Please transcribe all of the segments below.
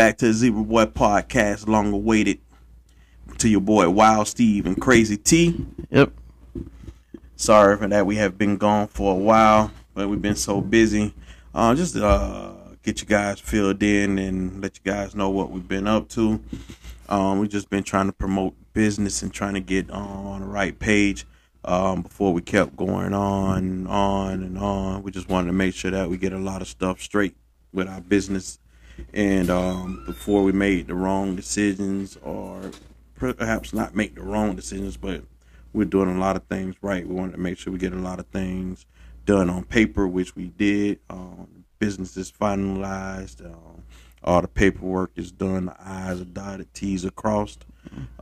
back to the Zebra Boy podcast, long awaited. To your boy Wild Steve and Crazy T. Yep. Sorry for that. We have been gone for a while, but we've been so busy. Uh, just uh, get you guys filled in and let you guys know what we've been up to. Um, we've just been trying to promote business and trying to get on the right page. Um, before we kept going on on and on, we just wanted to make sure that we get a lot of stuff straight with our business and um, before we made the wrong decisions or perhaps not make the wrong decisions but we're doing a lot of things right. We wanted to make sure we get a lot of things done on paper which we did. Um, business is finalized. Um, all the paperwork is done. The i's are dotted t's are crossed.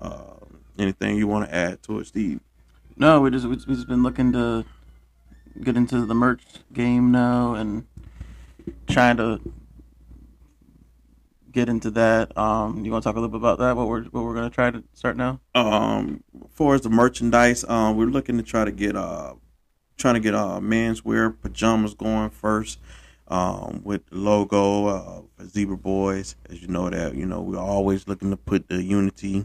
Uh, anything you want to add to it steve? No, we just we just been looking to get into the merch game now and trying to get into that. Um, you want to talk a little bit about that? What we're what we're gonna try to start now? um as far as the merchandise um we're looking to try to get uh trying to get uh menswear pajamas going first um with the logo uh zebra boys as you know that you know we're always looking to put the unity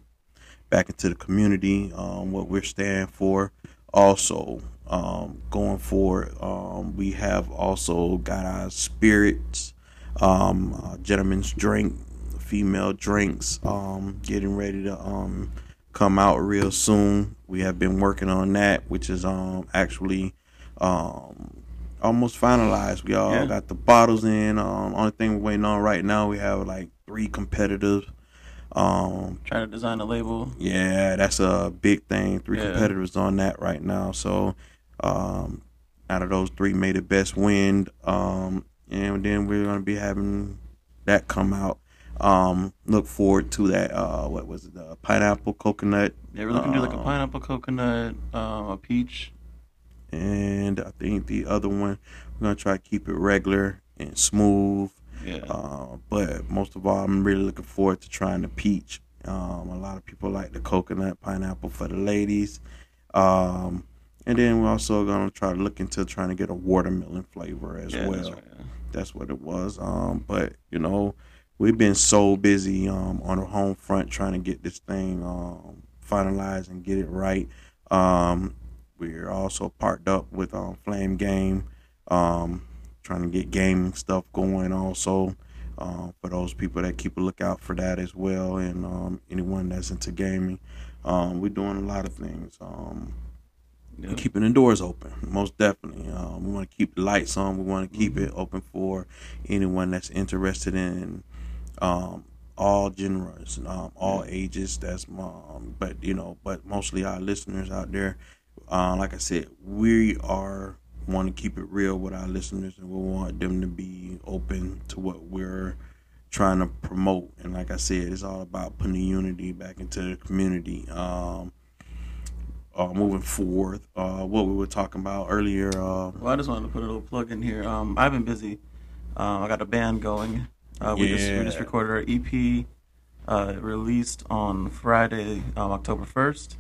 back into the community um what we're standing for also um going forward um we have also got our spirits um uh, gentlemen's drink female drinks um getting ready to um come out real soon we have been working on that which is um actually um almost finalized we all Yeah. got the bottles in um only thing we're waiting on right now we have like three competitors um Trying to design a label. yeah, that's a big thing. Three Yeah. competitors on that right now. So, um, out of those three, made the best win. Um, and then we're gonna be having that come out. Um, look forward to that. Uh, what was it? Uh, pineapple, coconut, Yeah, we're looking to do like a Um, pineapple, coconut, um, a peach. and I think the other one we're gonna try to keep it regular and smooth. Yeah. Uh, but most of all, I'm really looking forward to trying the peach. Um, a lot of people like the coconut pineapple for the ladies. Um, and then we're also going to try to look into trying to get a watermelon flavor as yeah, well. that's right. yeah. That's what it was. Um, but, you know, we've been so busy um, on the home front trying to get this thing um, finalized and get it right. Um, we're also parked up with um, Flame Game, um, trying to get gaming stuff going also. Um, for those people that keep a lookout for that as well, and um, anyone that's into gaming, um, we're doing a lot of things. Yeah. keeping the doors open, most definitely. Um, we want to keep the lights on. We want to keep Mm-hmm. it open for anyone that's interested in um, all genres, um, all ages. That's um, but you know, but mostly our listeners out there. Uh, like I said, we are want to keep it real with our listeners, and we want them to be open to what we're trying to promote. And like I said, it's all about putting the unity back into the community. Um, uh, moving forward, uh, what we were talking about earlier. Uh, Well, I just wanted to put a little plug in here. Um, I've been busy. Um, I got a band going. Uh, we just we just recorded our EP. Uh, released on Friday, um, October first.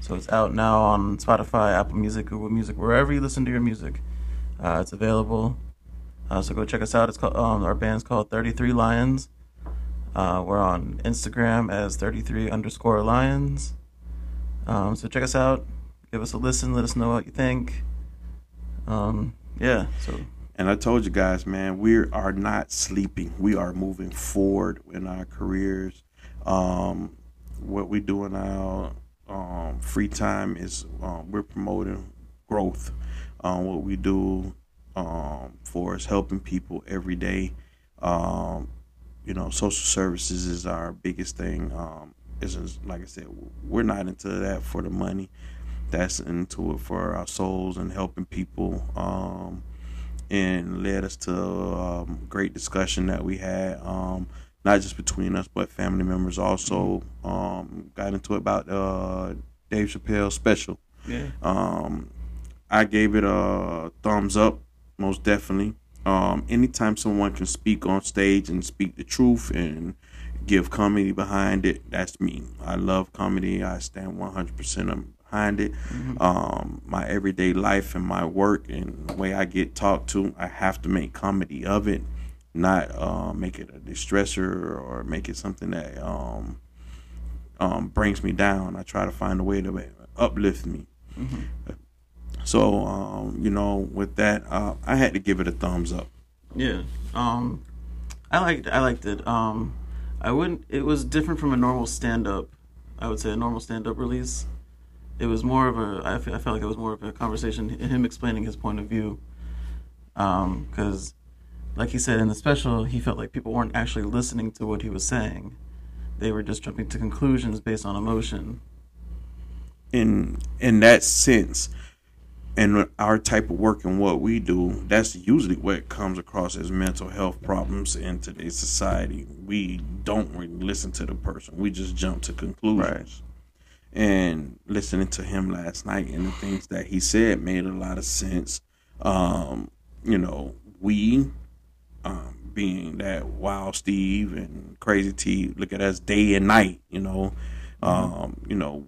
So it's out now on Spotify, Apple Music, Google Music, wherever you listen to your music. Uh, it's available. Uh, so go check us out. It's called um, our band's called Thirty Three Lions. Uh, we're on Instagram as thirty three underscore lions. Um, so check us out. Give us a listen. Let us know what you think. Um, yeah. So And I told you guys, man, we are not sleeping. We are moving forward in our careers. Um, what we do in our um, free time is um, we're promoting growth. Um, what we do um, for us helping people every day. Um, you know, social services is our biggest thing. Um, it's just, like I said, we're not into that for the money. That's into it for our souls and helping people. Um, and led us to um, great discussion that we had, um, not just between us but family members. Also, um, got into it about uh, Dave Chappelle special. yeah. Um, I gave it a thumbs up, most definitely. Um, anytime someone can speak on stage and speak the truth and give comedy behind it, that's me. I love comedy. I stand 100% behind it. Um, my everyday life and my work and the way I get talked to, I have to make comedy of it. not uh, make it a distressor or make it something that um, um, brings me down. I try to find a way to uplift me. Mm-hmm. So, um, you know, with that, uh, I had to give it a thumbs up. Yeah, um, I liked I liked it. Um, I wouldn't. It was different from a normal stand up. I would say a normal stand up release. It was more of a. I, felt like it was more of a conversation. Him explaining his point of view. Because, um, like he said in the special, he felt like people weren't actually listening to what he was saying. They were just jumping to conclusions based on emotion. In in that sense, and our type of work and what we do, that's usually what comes across as mental health problems in today's society. We don't really listen to the person; we just jump to conclusions. Right. And listening to him last night and the things that he said made a lot of sense. Um, you know, we, um, being that Wild Steve and Crazy T, look at us day and night. You know, mm-hmm. um, you know,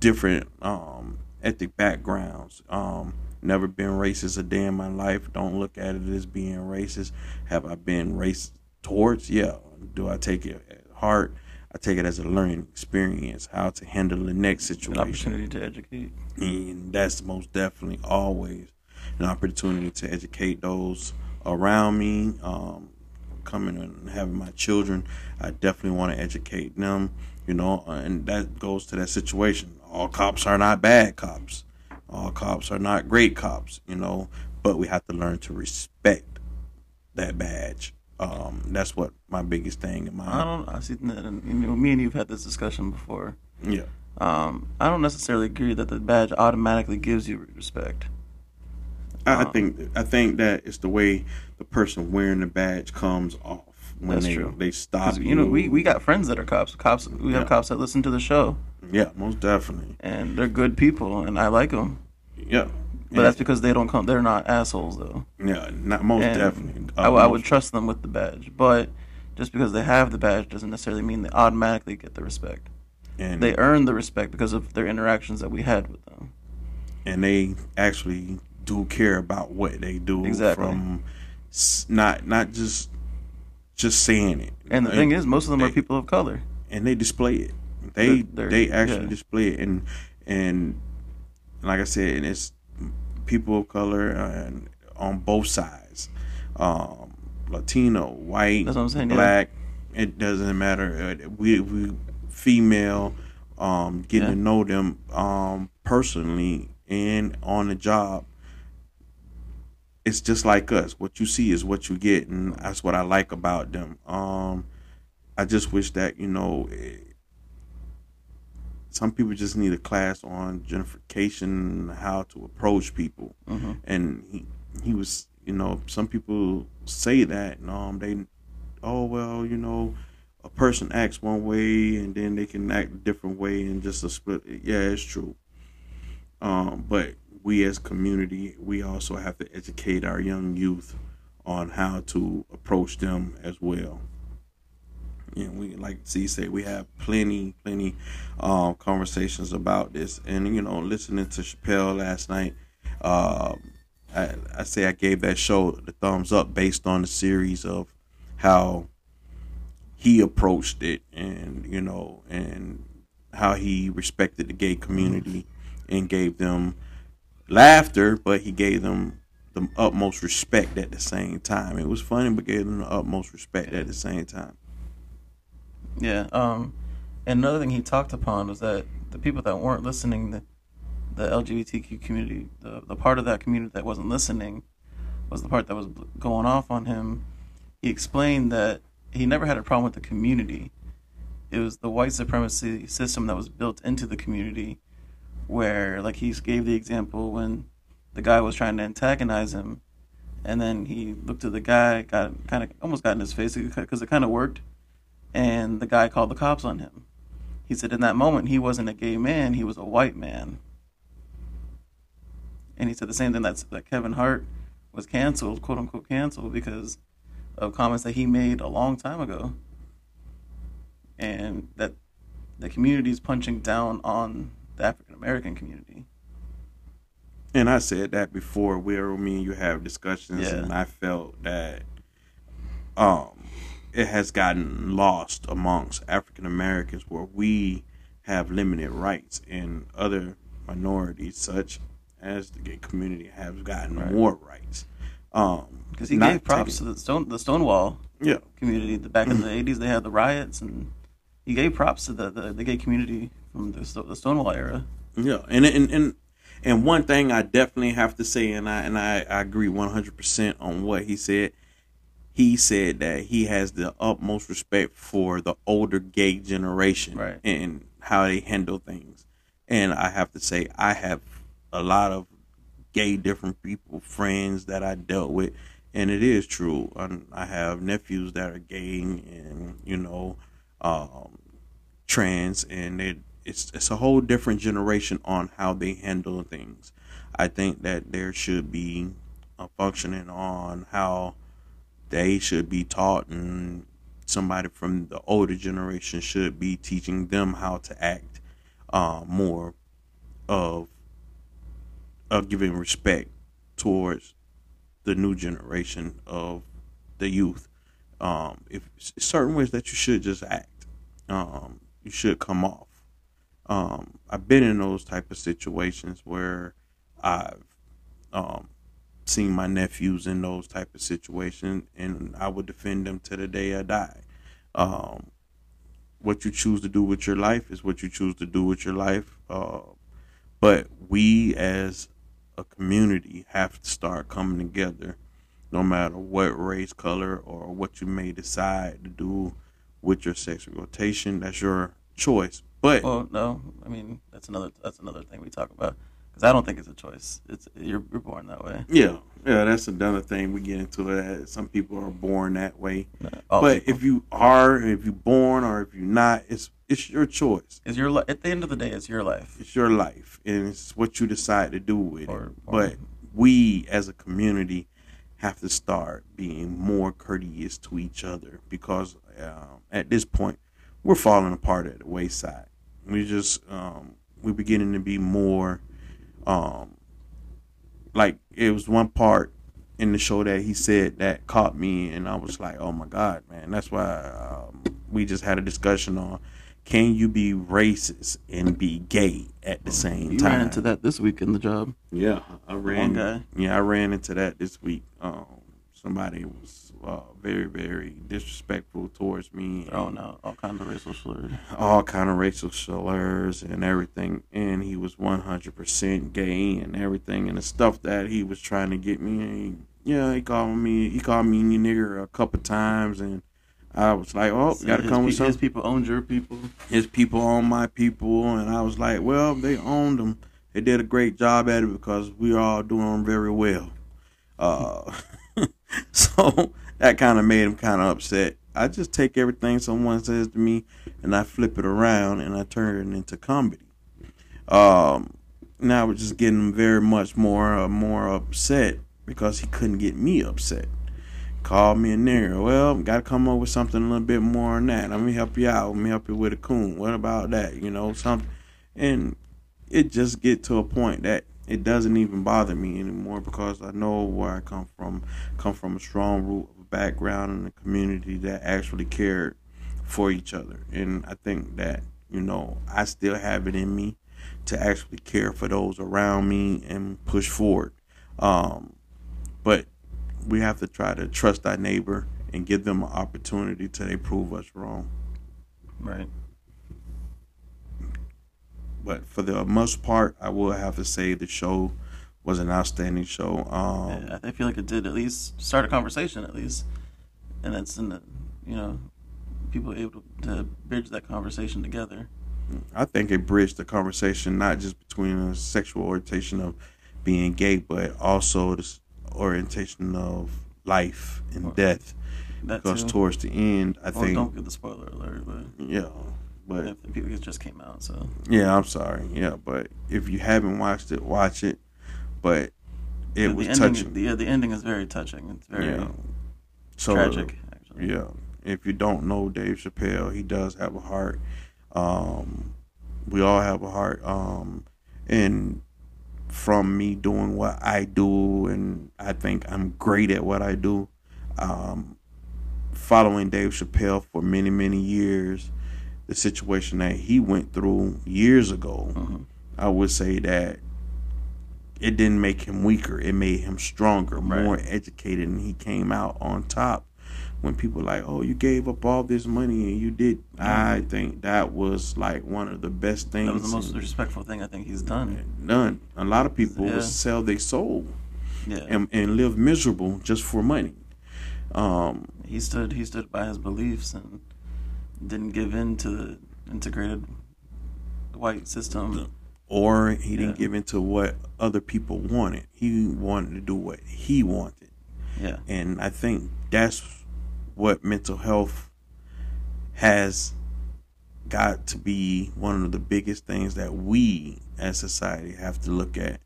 different um, ethnic backgrounds. Um, never been racist a day in my life. Don't look at it as being racist. Have I been racist towards? Yeah. Do I take it at heart? I take it as a learning experience, how to handle the next situation. An opportunity to educate. And that's most definitely always an opportunity to educate those around me. Um, coming and having my children, I definitely want to educate them, you know, and that goes to that situation all cops are not bad cops. All cops are not great cops, you know, but we have to learn to respect that badge. Um, that's what my biggest thing in my. I don't. I see. That and you know, me and you've had this discussion before. Yeah. Um, I don't necessarily agree that the badge automatically gives you respect. I, um, I think I think that it's the way the person wearing the badge comes off when they true. they stop. You. you know, we, we got friends that are cops. Cops. We have yeah. cops that listen to the show. Yeah, most definitely. And they're good people, and I like them. Yeah. But yeah. that's because they don't come. They're not assholes, though. Yeah, not most and definitely. Uh, I, I would trust them with the badge, but just because they have the badge doesn't necessarily mean they automatically get the respect. And they earn the respect because of their interactions that we had with them. And they actually do care about what they do. Exactly. From not not just just saying it. And the and thing is, most of them they, are people of color. And they display it. They they're, they actually yeah. display it, and and like I said, and it's people of color and on both sides, um, Latino, white, That's what I'm saying, black. Yeah. It doesn't matter. Uh, we we female, um, getting yeah. to know them um, personally and on the job. It's just like us. What you see is what you get, and that's what I like about them. Um, I just wish that you know. It, some people just need a class on gentrification, how to approach people, mm-hmm. and he he was, you know, some people say that, um, they, oh well, you know, a person acts one way and then they can act a different way and just a split. Yeah, it's true. Um, but we as community, we also have to educate our young youth on how to approach them as well know, we like C said, we have plenty, plenty um, conversations about this. And you know, listening to Chappelle last night, uh, I, I say I gave that show the thumbs up based on the series of how he approached it, and you know, and how he respected the gay community and gave them laughter, but he gave them the utmost respect at the same time. It was funny, but gave them the utmost respect at the same time. Yeah. Um, and another thing he talked upon was that the people that weren't listening, the, the LGBTQ community, the, the part of that community that wasn't listening, was the part that was going off on him. He explained that he never had a problem with the community. It was the white supremacy system that was built into the community, where, like, he gave the example when the guy was trying to antagonize him, and then he looked at the guy, got kind of almost got in his face because it kind of worked and the guy called the cops on him. He said in that moment he wasn't a gay man, he was a white man. And he said the same thing that, that Kevin Hart was canceled, quote unquote canceled, because of comments that he made a long time ago. And that the community is punching down on the African American community. And I said that before, where me and you have discussions, yeah. and I felt that um, it has gotten lost amongst African Americans where we have limited rights and other minorities such as the gay community have gotten Right. more rights. Um, Because he gave props taking- to the stone the Stonewall yeah, community. The back in the '80s, they had the riots, and he gave props to the the, the gay community from the, the Stonewall era. Yeah, and and and and one thing I definitely have to say, and I and I, I agree one hundred percent on what he said. He said that he has the utmost respect for the older gay generation Right. and how they handle things. And I have to say, I have a lot of gay different people, friends that I dealt with, and it is true. Um, I have nephews that are gay, and you know, um, trans, and it, it's it's a whole different generation on how they handle things. I think that there should be a functioning on how they should be taught, and somebody from the older generation should be teaching them how to act uh, more of of giving respect towards the new generation of the youth. Um, if certain ways that you should just act, um, you should come off. Um, I've been in those type of situations where I've um, seen my nephews in those type of situations, and I would defend them to the day I die. Um, what you choose to do with your life is what you choose to do with your life. Uh, but we as a community have to start coming together no matter what race, color, or what you may decide to do with your sexual rotation. That's your choice. But Well, no, I mean that's another that's another thing we talk about because I don't think it's a choice. It's you're, you're born that way. yeah, yeah, that's another thing we get into. That some people are born that way. But people. if you are, if you're born, or if you're not, it's it's your choice. it's your li- at the end of the day, it's your life. It's your life, and it's what you decide to do with Or- it. or- But we, as a community, have to start being more courteous to each other because um, at this point, we're falling apart at the wayside. We just um, we're beginning to be more um, like it was one part in the show that he said that caught me, and I was like, "Oh my god, man!" That's why um, we just had a discussion on can you be racist and be gay at the same You time? ran into that this week in the job. Yeah, I ran. guy. Yeah, I ran into that this week. Um, somebody was uh, very, very disrespectful towards me. Throwing out all kinds of racial slurs. all kind of racial slurs and everything, and he was one hundred percent gay and everything, and the stuff that he was trying to get me. He, yeah, he called me. He called me you nigger a couple times, and I was like, "Oh, gotta his, come pe- with his some." people owned your people. His people own my people, and I was like, "Well, they owned them. They did a great job at it because we are all doing very well." Uh, so that kind of made him kind of upset. I just take everything someone says to me and I flip it around and I turn it into comedy. Um, now we're just getting him very much more uh, more upset because he couldn't get me upset. Called me a nigger. Well, got to come up with something a little bit more than that. Let me help you out. Let me help you with a coon. What about that? You know, something. And it just get to a point that it doesn't even bother me anymore because I know where I come from. Come from a strong root of a background in a community that actually cared for each other, and I think that you know I still have it in me to actually care for those around me and push forward. Um, but we have to try to trust our neighbor and give them an opportunity till they prove us wrong. Right. But for the most part, I will have to say the show was an outstanding show. Um, Yeah, I feel like it did at least start a conversation at least, and it's in the you know people able to bridge that conversation together. I think it bridged the conversation not just between a sexual orientation of being gay, but also the orientation of life and death. That Because too. towards the end, I Well, think, don't give the spoiler alert, but yeah, but if the people it just came out, so yeah, I'm sorry, yeah, but if you haven't watched it, watch it. But it the was ending, touching. The, yeah, the ending is very touching. It's very yeah. So tragic, actually. Yeah. If you don't know Dave Chappelle, he does have a heart. Um, we all have a heart. Um, and from me doing what I do, and I think I'm great at what I do, um, following Dave Chappelle for many, many years, the situation that he went through years ago, Mhm. I would say that it didn't make him weaker. It made him stronger, Right. more educated, and he came out on top. When people like, oh, you gave up all this money and you did, I think that was like one of the best things. That was the most respectful thing I think he's done. None. A lot of people Yeah. sell their soul Yeah, and, and live miserable just for money. Um, he stood he stood by his beliefs and didn't give in to the integrated white system. or he didn't give in to what other people wanted. He wanted to do what he wanted. Yeah, And I think that's what mental health has got to be one of the biggest things that we as society have to look at.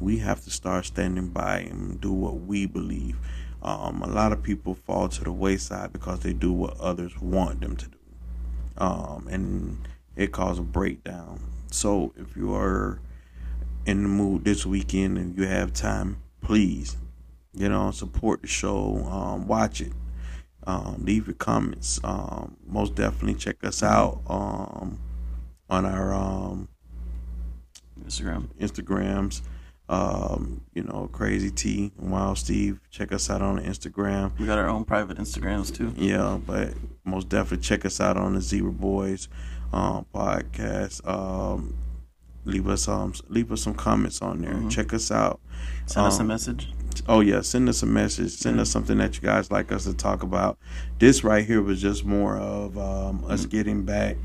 We have to start standing by and do what we believe. Um, a lot of people fall to the wayside because they do what others want them to do. Um, and it causes a breakdown. So if you are in the mood this weekend and you have time, please, you know, support the show, um, watch it, um, leave your comments. Um, most definitely check us out um, on our um, Instagram. Instagrams. Um, you know, Crazy T and Wild Steve. Check us out on Instagram. We got our own private Instagrams too. Yeah, but most definitely check us out on the Zebra Boys um, podcast. Um, leave us um leave us some comments on there. Mhm. Check us out. Send us a Um, message. Oh yeah, send us a message. Send Yeah. us something that you guys like us to talk about. This right here was just more of um, us Mm. getting back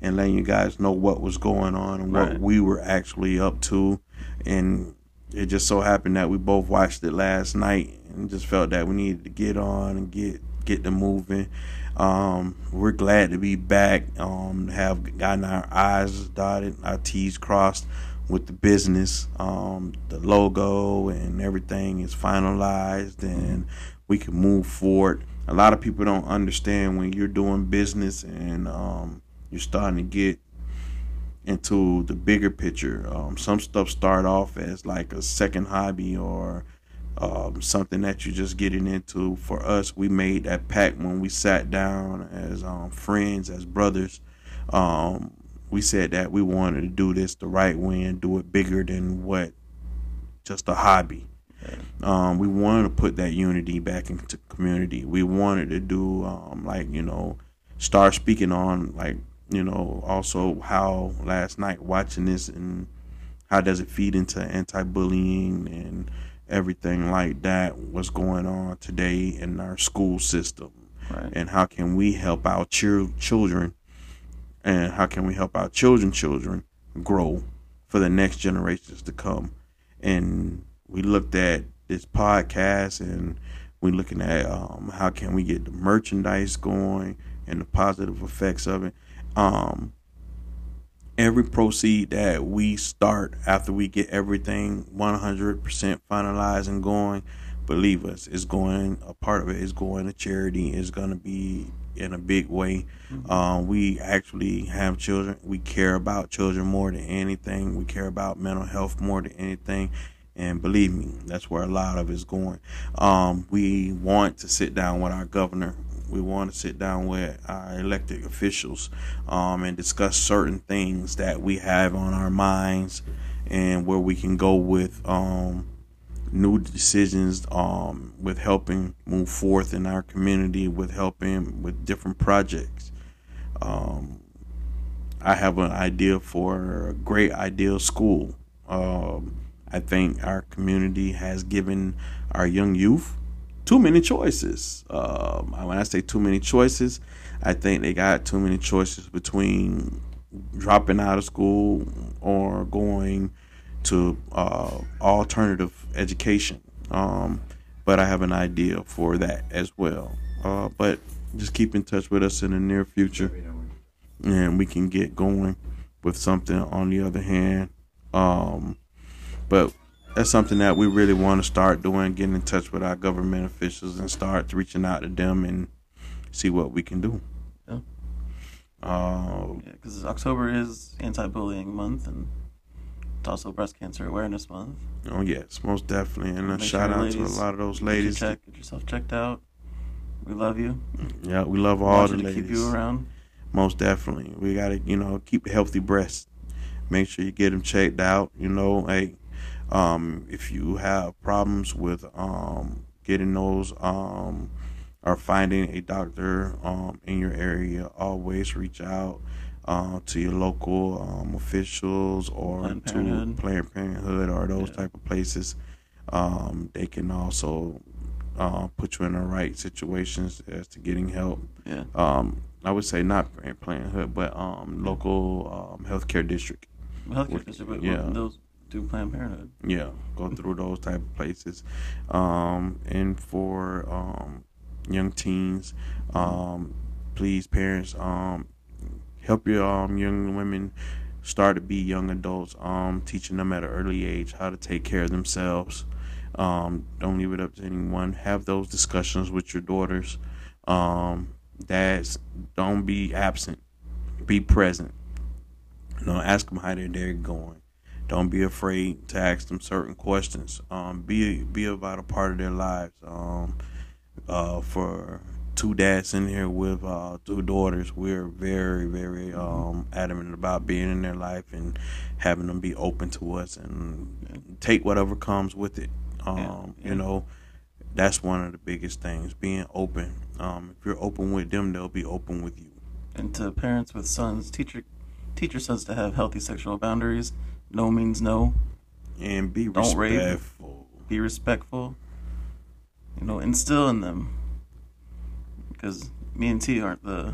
and letting you guys know what was going on and what Right. we were actually up to. And it just so happened that we both watched it last night and just felt that we needed to get on and get get them moving. Um, we're glad to be back. Um, have gotten our I's dotted, our T's crossed with the business. Um, the logo and everything is finalized, and we can move forward. A lot of people don't understand when you're doing business and um, you're starting to get into the bigger picture. Um, some stuff start off as like a second hobby or um, something that you're just getting into. For us, we made that pact when we sat down as um, friends, as brothers. Um, we said that we wanted to do this the right way and do it bigger than what just a hobby. Um, we wanted to put that unity back into community. We wanted to do um, like you know, start speaking on like you know also how last night watching this and how does it feed into anti-bullying and everything like that what's going on today in our school system Right. and how can we help our chil- children and how can we help our children children grow for the next generations to come? And we looked at this podcast and we're looking at um, how can we get the merchandise going and the positive effects of it. Um, every proceed that we start after we get everything 100% finalized and going believe us it's going a part of it is going to charity. Is going to be in a big way. Um, we actually have children. We care about children more than anything. We care about mental health more than anything. And believe me that's where a lot of it's going. Um, we want to sit down with our governor. We want to sit down with our elected officials um, and discuss certain things that we have on our minds and where we can go with um, new decisions um, with helping move forth in our community with helping with different projects um, i have an idea for a great ideal school um, i think our community has given our young youth too many choices. Um, when I say too many choices, I think they got too many choices between dropping out of school or going to uh, alternative education. Um, but I have an idea for that as well. Uh, but just keep in touch with us in the near future, and we can get going with something. On the other hand, um, but that's something that we really want to start doing, getting in touch with our government officials and start reaching out to them and see what we can do. Yeah. Uh, Yeah, because October is anti-bullying month, and also breast cancer awareness month. oh yes, most definitely, and a Make shout sure out to a ladies lot of those Get your ladies. check, get yourself checked out. We love you. Yeah, we love all want the ladies. keep you around. Most definitely. We got to, you know, keep a healthy breast. Make sure you get them checked out. You know, hey, um, if you have problems with um, getting those um, or finding a doctor um, in your area, always reach out uh, to your local um, officials or Planned to Parenthood. Planned Parenthood or those Yeah. type of places. Um, they can also uh, put you in the right situations as to getting help Yeah. um, I would say not Planned Parenthood, but um, local um, healthcare district. Healthcare district, but Yeah. those do Planned Parenthood. Yeah, go through those type of places. Um, and for um, young teens, um, please, parents, um, help your um, young women start to be young adults. Um, teaching them at an early age how to take care of themselves. Um, don't leave it up to anyone. Have those discussions with your daughters. Um, dads, don't be absent. Be present. You know, ask them how their day going. Don't be afraid to ask them certain questions. Um, be be a part of their lives. Um, uh, for two dads in here with uh, two daughters, we're very very um, adamant about being in their life and having them be open to us and take whatever comes with it. Um, Yeah. You know, that's one of the biggest things. Being open. Um, if you're open with them, they'll be open with you. And to parents with sons, teach your, sons to have healthy sexual boundaries. No means no. And be Don't rape. respectful. Be respectful. You know, instill in them. Because me and T aren't the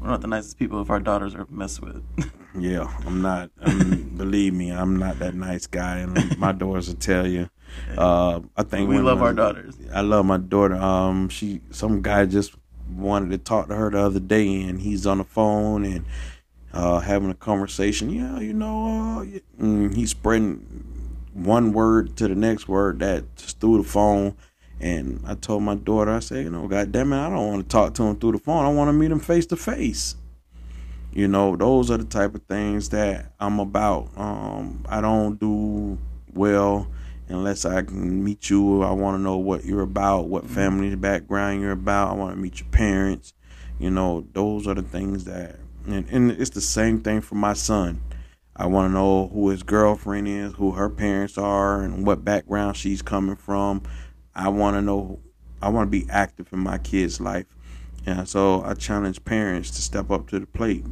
we're not the nicest people if our daughters are messed with. Yeah, I'm not. I'm, believe me, I'm not that nice guy, and my daughters will tell you. Uh, I think we love our daughters. I love my daughter. Um, she some guy just wanted to talk to her the other day, and he's on the phone and uh, having a conversation. Yeah, you know, uh, mm, he's spreading one word to the next word that just through the phone. And I told my daughter, I said, you know, God damn it, I don't want to talk to him through the phone. I want to meet him face to face. You know, those are the type of things that I'm about. Um, I don't do well unless I can meet you. I want to know what you're about, what family background you're about. I want to meet your parents. You know, those are the things that, and, and it's the same thing for my son. I want to know who his girlfriend is, who her parents are, and what background she's coming from. I want to know. I want to be active in my kid's life, and so I challenge parents to step up to the plate.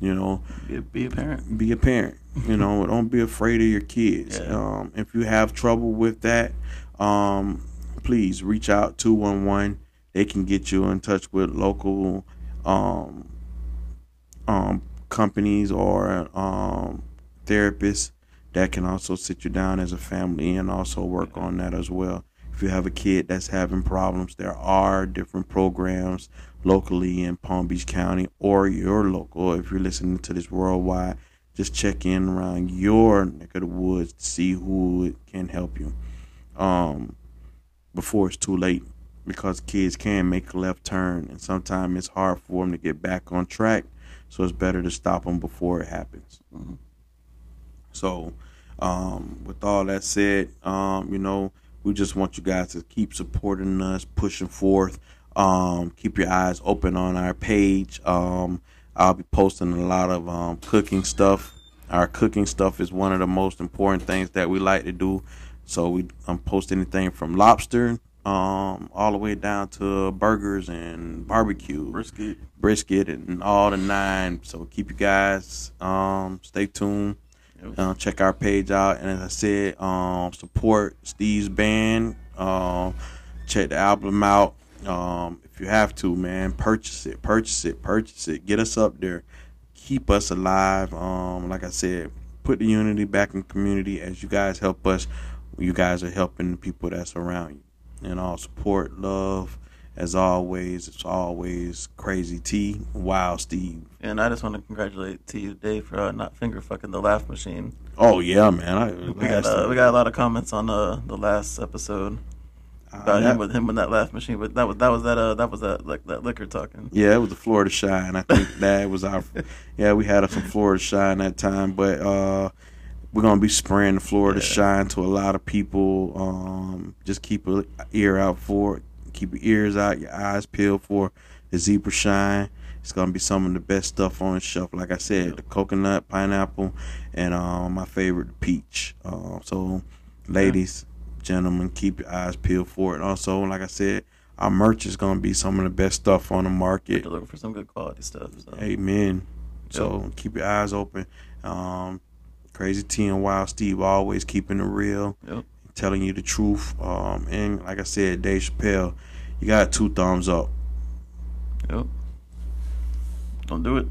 You know, Be a, be a parent. be a parent. You know, don't be afraid of your kids. Yeah. Um, if you have trouble with that, um, please reach out two one one. They can get you in touch with local um, um, companies or um, therapists that can also sit you down as a family and also work on that as well. If you have a kid that's having problems, there are different programs locally in Palm Beach County or your local. If you're listening to this worldwide, just check in around your neck of the woods to see who can help you um, before it's too late because kids can make a left turn and sometimes it's hard for them to get back on track. So it's better to stop them before it happens. Mhm. So, um, with all that said, um, you know, we just want you guys to keep supporting us, pushing forth. Um, keep your eyes open on our page. Um, I'll be posting a lot of um, cooking stuff. Our cooking stuff is one of the most important things that we like to do. So we um, post anything from lobster um, all the way down to burgers and barbecue Brisket. brisket and all the nine. So keep you guys um stay tuned. Uh, check our page out, and as I said, um, support Steve's band. Um, check the album out. Um, if you have to, man, purchase it, purchase it, purchase it. Get us up there, keep us alive. Um, like I said, put the unity back in community as you guys help us. You guys are helping the people that's around you, and all support, love. As always, it's always crazy T, Wild Steve. And I just want to congratulate T today for uh, not finger fucking the laugh machine. Oh yeah, man. I, We got uh, we got a lot of comments on uh, the last episode about Uh, him with him with that laugh machine, but that was that was that uh that was that like that liquor talking. Yeah, it was the Florida Shine. I think that was our. Yeah, we had some Florida Shine that time, but uh, we're gonna be spraying the Florida Yeah. Shine to a lot of people. Um, just keep an ear out for it. Keep your ears out, your eyes peeled for the zebra shine. It's gonna be some of the best stuff on the shelf. Like I said, the coconut, pineapple, and um, my favorite, the peach. Uh, so, ladies, gentlemen, keep your eyes peeled for it. Also, like I said, our merch is gonna be some of the best stuff on the market. To look for some good quality stuff. So. Amen. So keep your eyes open. Um, Crazy T and Wild Steve always keeping it real, Yep. Telling you the truth. Um, and like I said, Dave Chappelle, you got two thumbs up. Yep. Don't do it.